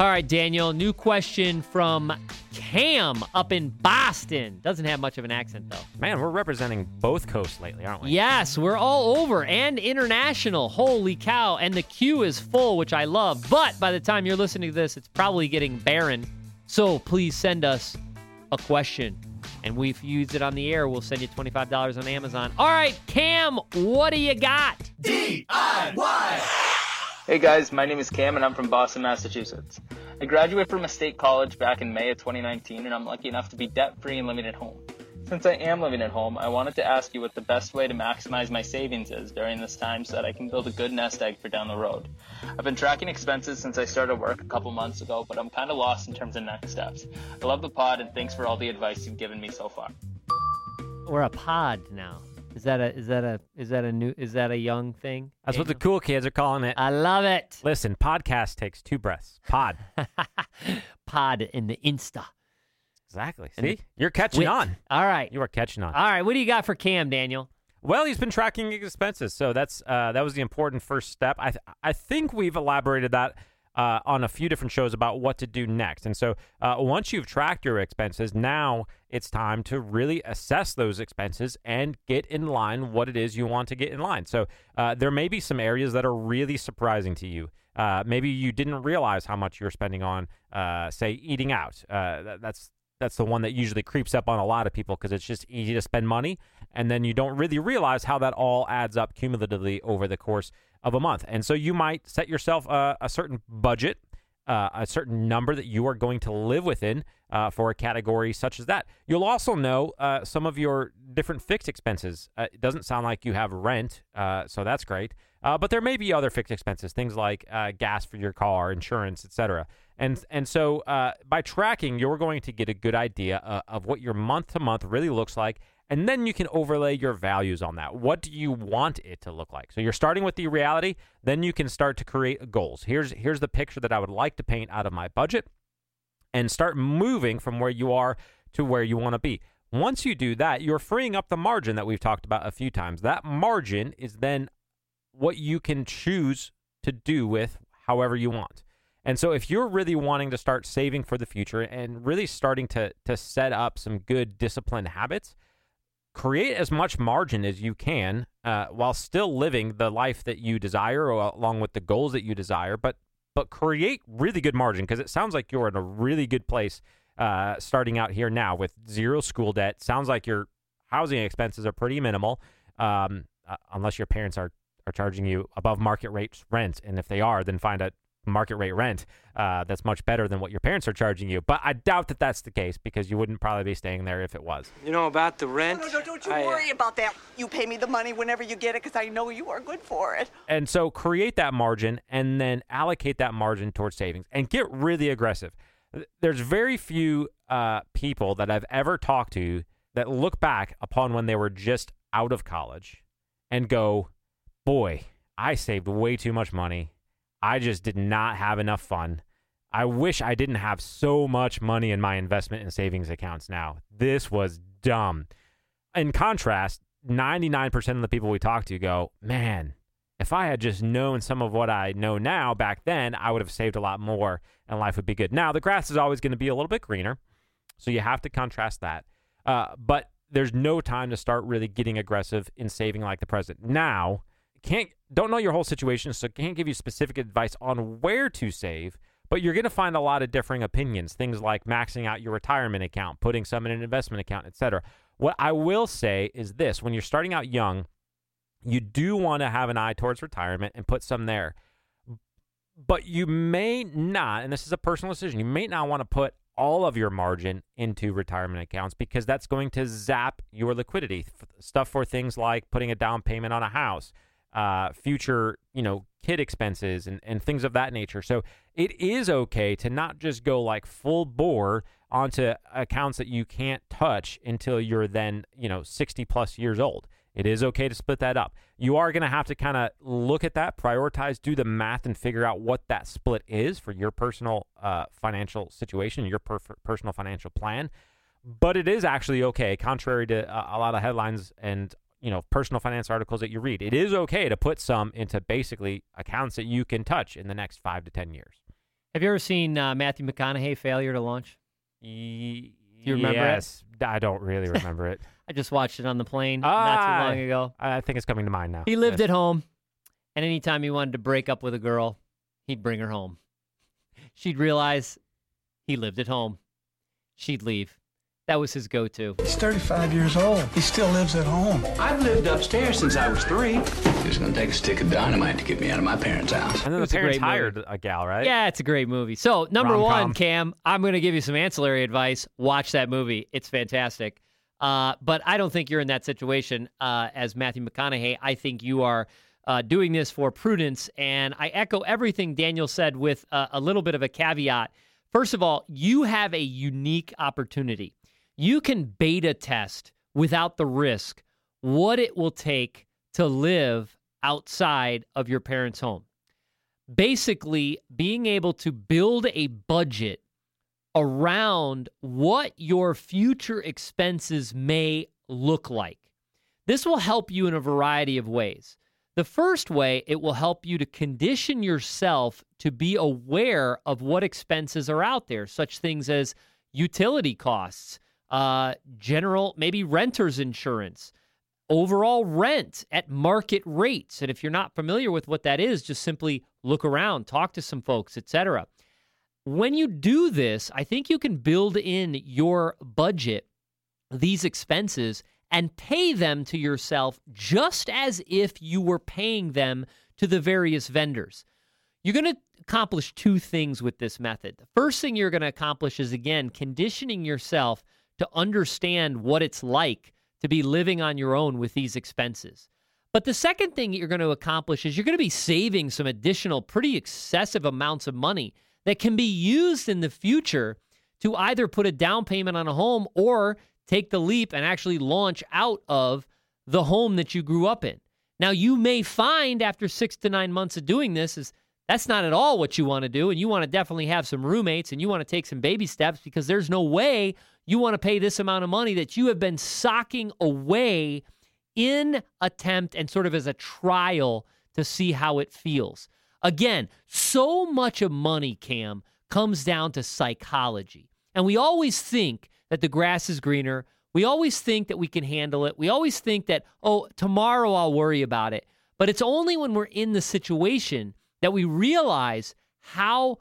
All right, Daniel, new question from Cam up in Boston. Doesn't have much of an accent, though. Man, we're representing both coasts lately, aren't we? Yes, we're all over and international. Holy cow. And the queue is full, which I love. But by the time you're listening to this, it's probably getting barren. So please send us a question. And we, if you use it on the air, we'll send you $25 on Amazon. All right, Cam, what do you got? Hey guys, my name is Cam and I'm from Boston, Massachusetts. I graduated from a state college back in May of 2019 and I'm lucky enough to be debt free and living at home. Since I am living at home, I wanted to ask you what the best way to maximize my savings is during this time so that I can build a good nest egg for down the road. I've been tracking expenses since I started work a couple months ago, but I'm kind of lost in terms of next steps. I love the pod and thanks for all the advice you've given me so far. We're a pod now. Is that a is that a is that a new is that a young thing? That's what the cool kids are calling it. I love it. Listen, podcast takes two breaths. Pod. pod in the Insta. exactly. See? You're catching Wit. on. All right. You are catching on. All right. What do you got for Cam, Daniel? Well, he's been tracking expenses, so that's uh, that was the important first step. I th- I think we've elaborated that uh, on a few different shows about what to do next. And so uh, once you've tracked your expenses, now it's time to really assess those expenses and get in line what it is you want to get in line. So uh, there may be some areas that are really surprising to you. Uh, maybe you didn't realize how much you're spending on, uh, say, eating out. Uh, that, that's that's the one that usually creeps up on a lot of people because it's just easy to spend money and then you don't really realize how that all adds up cumulatively over the course of a month. And so you might set yourself a, a certain budget uh, a certain number that you are going to live within uh, for a category such as that. You'll also know uh, some of your different fixed expenses. Uh, it doesn't sound like you have rent uh, so that's great. Uh, but there may be other fixed expenses things like uh, gas for your car insurance etc and and so uh, by tracking, you're going to get a good idea uh, of what your month to month really looks like, and then you can overlay your values on that. What do you want it to look like? So you're starting with the reality, then you can start to create goals. Here's here's the picture that I would like to paint out of my budget, and start moving from where you are to where you want to be. Once you do that, you're freeing up the margin that we've talked about a few times. That margin is then what you can choose to do with however you want. And so if you're really wanting to start saving for the future and really starting to to set up some good disciplined habits, create as much margin as you can uh, while still living the life that you desire along with the goals that you desire, but but create really good margin because it sounds like you're in a really good place uh, starting out here now with zero school debt. Sounds like your housing expenses are pretty minimal, um, uh, unless your parents are are charging you above market rates rent, and if they are, then find a market rate rent uh, that's much better than what your parents are charging you. But I doubt that that's the case because you wouldn't probably be staying there if it was. You know about the rent? No, no, don't you I, uh, worry about that. You pay me the money whenever you get it because I know you are good for it. And so create that margin and then allocate that margin towards savings and get really aggressive. There's very few uh, people that I've ever talked to that look back upon when they were just out of college and go, boy, I saved way too much money. I just did not have enough fun. I wish I didn't have so much money in my investment and savings accounts now. This was dumb. In contrast, 99% of the people we talk to go, man, if I had just known some of what I know now back then, I would have saved a lot more and life would be good. Now, the grass is always going to be a little bit greener. So you have to contrast that. Uh, but there's no time to start really getting aggressive in saving like the present. Now, can't don't know your whole situation, so can't give you specific advice on where to save. But you're going to find a lot of differing opinions. Things like maxing out your retirement account, putting some in an investment account, etc. What I will say is this: when you're starting out young, you do want to have an eye towards retirement and put some there. But you may not, and this is a personal decision, you may not want to put all of your margin into retirement accounts because that's going to zap your liquidity. Stuff for things like putting a down payment on a house, uh, future, you know, kid expenses and, and things of that nature. So it is okay to not just go like full bore onto accounts that you can't touch until you're then, you know, 60 plus years old. It is okay to split that up. You are going to have to kind of look at that, prioritize, do the math, and figure out what that split is for your personal uh, financial situation, your per- personal financial plan. But it is actually okay, contrary to a lot of headlines and you know personal finance articles that you read. It is okay to put some into basically accounts that you can touch in the next five to ten years. Have you ever seen uh, Matthew McConaughey failure to launch? Y- Do you remember it? yes, I don't really remember it. I just watched it on the plane not Ah, too long ago. I think it's coming to mind now. He lived Yes. at home, and anytime he wanted to break up with a girl, he'd bring her home. She'd realize he lived at home. She'd leave. That was his go to. He's 35 years old. He still lives at home. I've lived upstairs since I was three. It's gonna take a stick of dynamite to get me out of my parents' house. And then the was a parents great movie. hired a gal, right? Yeah, it's a great movie. So, number Rom-com. one, Cam, I'm going to give you some ancillary advice. Watch that movie. It's fantastic. Uh, but I don't think you're in that situation uh, as Matthew McConaughey. I think you are uh, doing this for prudence. And I echo everything Daniel said with uh, a little bit of a caveat. First of all, you have a unique opportunity. You can beta test without the risk what it will take to live outside of your parents' home basically being able to build a budget around what your future expenses may look like. This will help you in a variety of ways. The first way, it will help you to condition yourself to be aware of what expenses are out there, such things as utility costs, uh, general, maybe renter's insurance, overall rent at market rates. And if you're not familiar with what that is, just simply look around, talk to some folks, etc. When you do this, I think you can build in your budget these expenses and pay them to yourself just as if you were paying them to the various vendors. You're going to accomplish two things with this method. The first thing you're going to accomplish is again conditioning yourself to understand what it's like to be living on your own with these expenses. But the second thing that you're going to accomplish is you're going to be saving some additional, pretty excessive amounts of money that can be used in the future to either put a down payment on a home or take the leap and actually launch out of the home that you grew up in. Now, you may find after six to nine months of doing this is that's not at all what you want to do, and you want to definitely have some roommates and you want to take some baby steps because there's no way you want to pay this amount of money that you have been socking away in attempt and sort of as a trial to see how it feels. Again, so much of money, Cam, comes down to psychology. And we always think that the grass is greener. We always think that we can handle it. We always think that, oh, tomorrow I'll worry about it. But it's only when we're in the situation that we realize how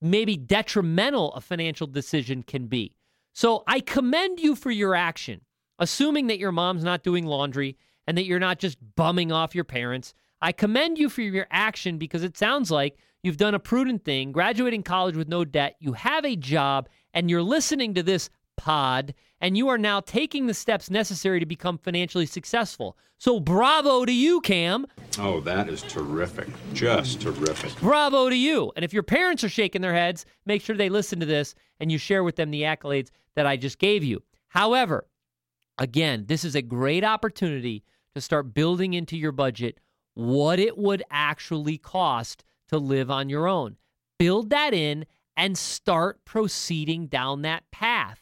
maybe detrimental a financial decision can be. So I commend you for your action, assuming that your mom's not doing laundry and that you're not just bumming off your parents. I commend you for your action because it sounds like you've done a prudent thing, graduating college with no debt, you have a job, and you're listening to this pod, and you are now taking the steps necessary to become financially successful. So bravo to you, Cam. Oh, that is terrific. Just terrific. Bravo to you. And if your parents are shaking their heads, make sure they listen to this and you share with them the accolades that I just gave you. However, again, this is a great opportunity to start building into your budget what it would actually cost to live on your own. Build that in and start proceeding down that path.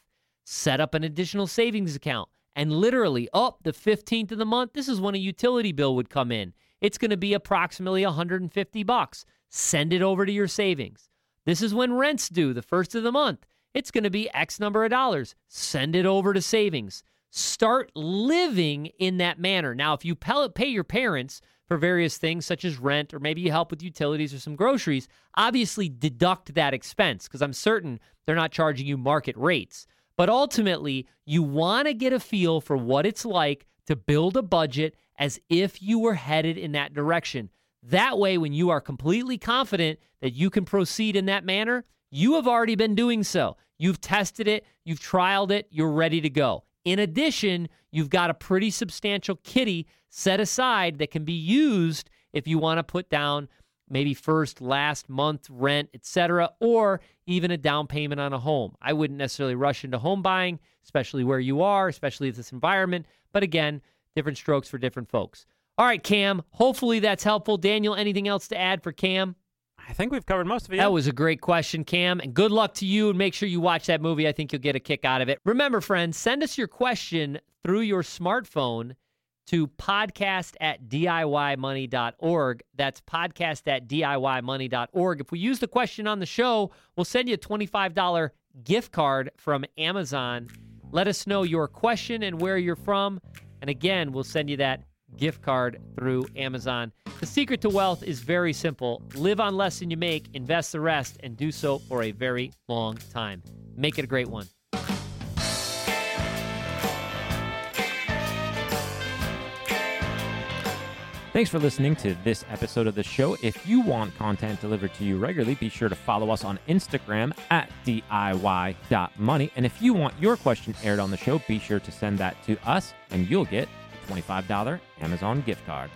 Set up an additional savings account. And literally, up the 15th of the month, this is when a utility bill would come in. It's going to be approximately 150 bucks. Send it over to your savings. This is when rent's due, the first of the month. It's going to be X number of dollars. Send it over to savings. Start living in that manner. Now, if you pay your parents for various things such as rent or maybe you help with utilities or some groceries, obviously deduct that expense because I'm certain they're not charging you market rates. But ultimately, you want to get a feel for what it's like to build a budget as if you were headed in that direction. That way, when you are completely confident that you can proceed in that manner, you have already been doing so. You've tested it, you've trialed it, you're ready to go. In addition, you've got a pretty substantial kitty set aside that can be used if you want to put down maybe first, last month rent, etc., or even a down payment on a home. I wouldn't necessarily rush into home buying, especially where you are, especially in this environment. But again, different strokes for different folks. All right, Cam. Hopefully that's helpful. Daniel, anything else to add for Cam? I think we've covered most of it. That was a great question, Cam. And good luck to you. And make sure you watch that movie. I think you'll get a kick out of it. Remember, friends, send us your question through your smartphone to podcast at DIYmoney.org. That's podcast at DIYmoney.org. If we use the question on the show, we'll send you a $25 gift card from Amazon. Let us know your question and where you're from. And again, we'll send you that gift card through Amazon. The secret to wealth is very simple live on less than you make, invest the rest, and do so for a very long time. Make it a great one. Thanks for listening to this episode of the show. If you want content delivered to you regularly, be sure to follow us on Instagram at DIY.money. And if you want your question aired on the show, be sure to send that to us and you'll get a $25 Amazon gift card.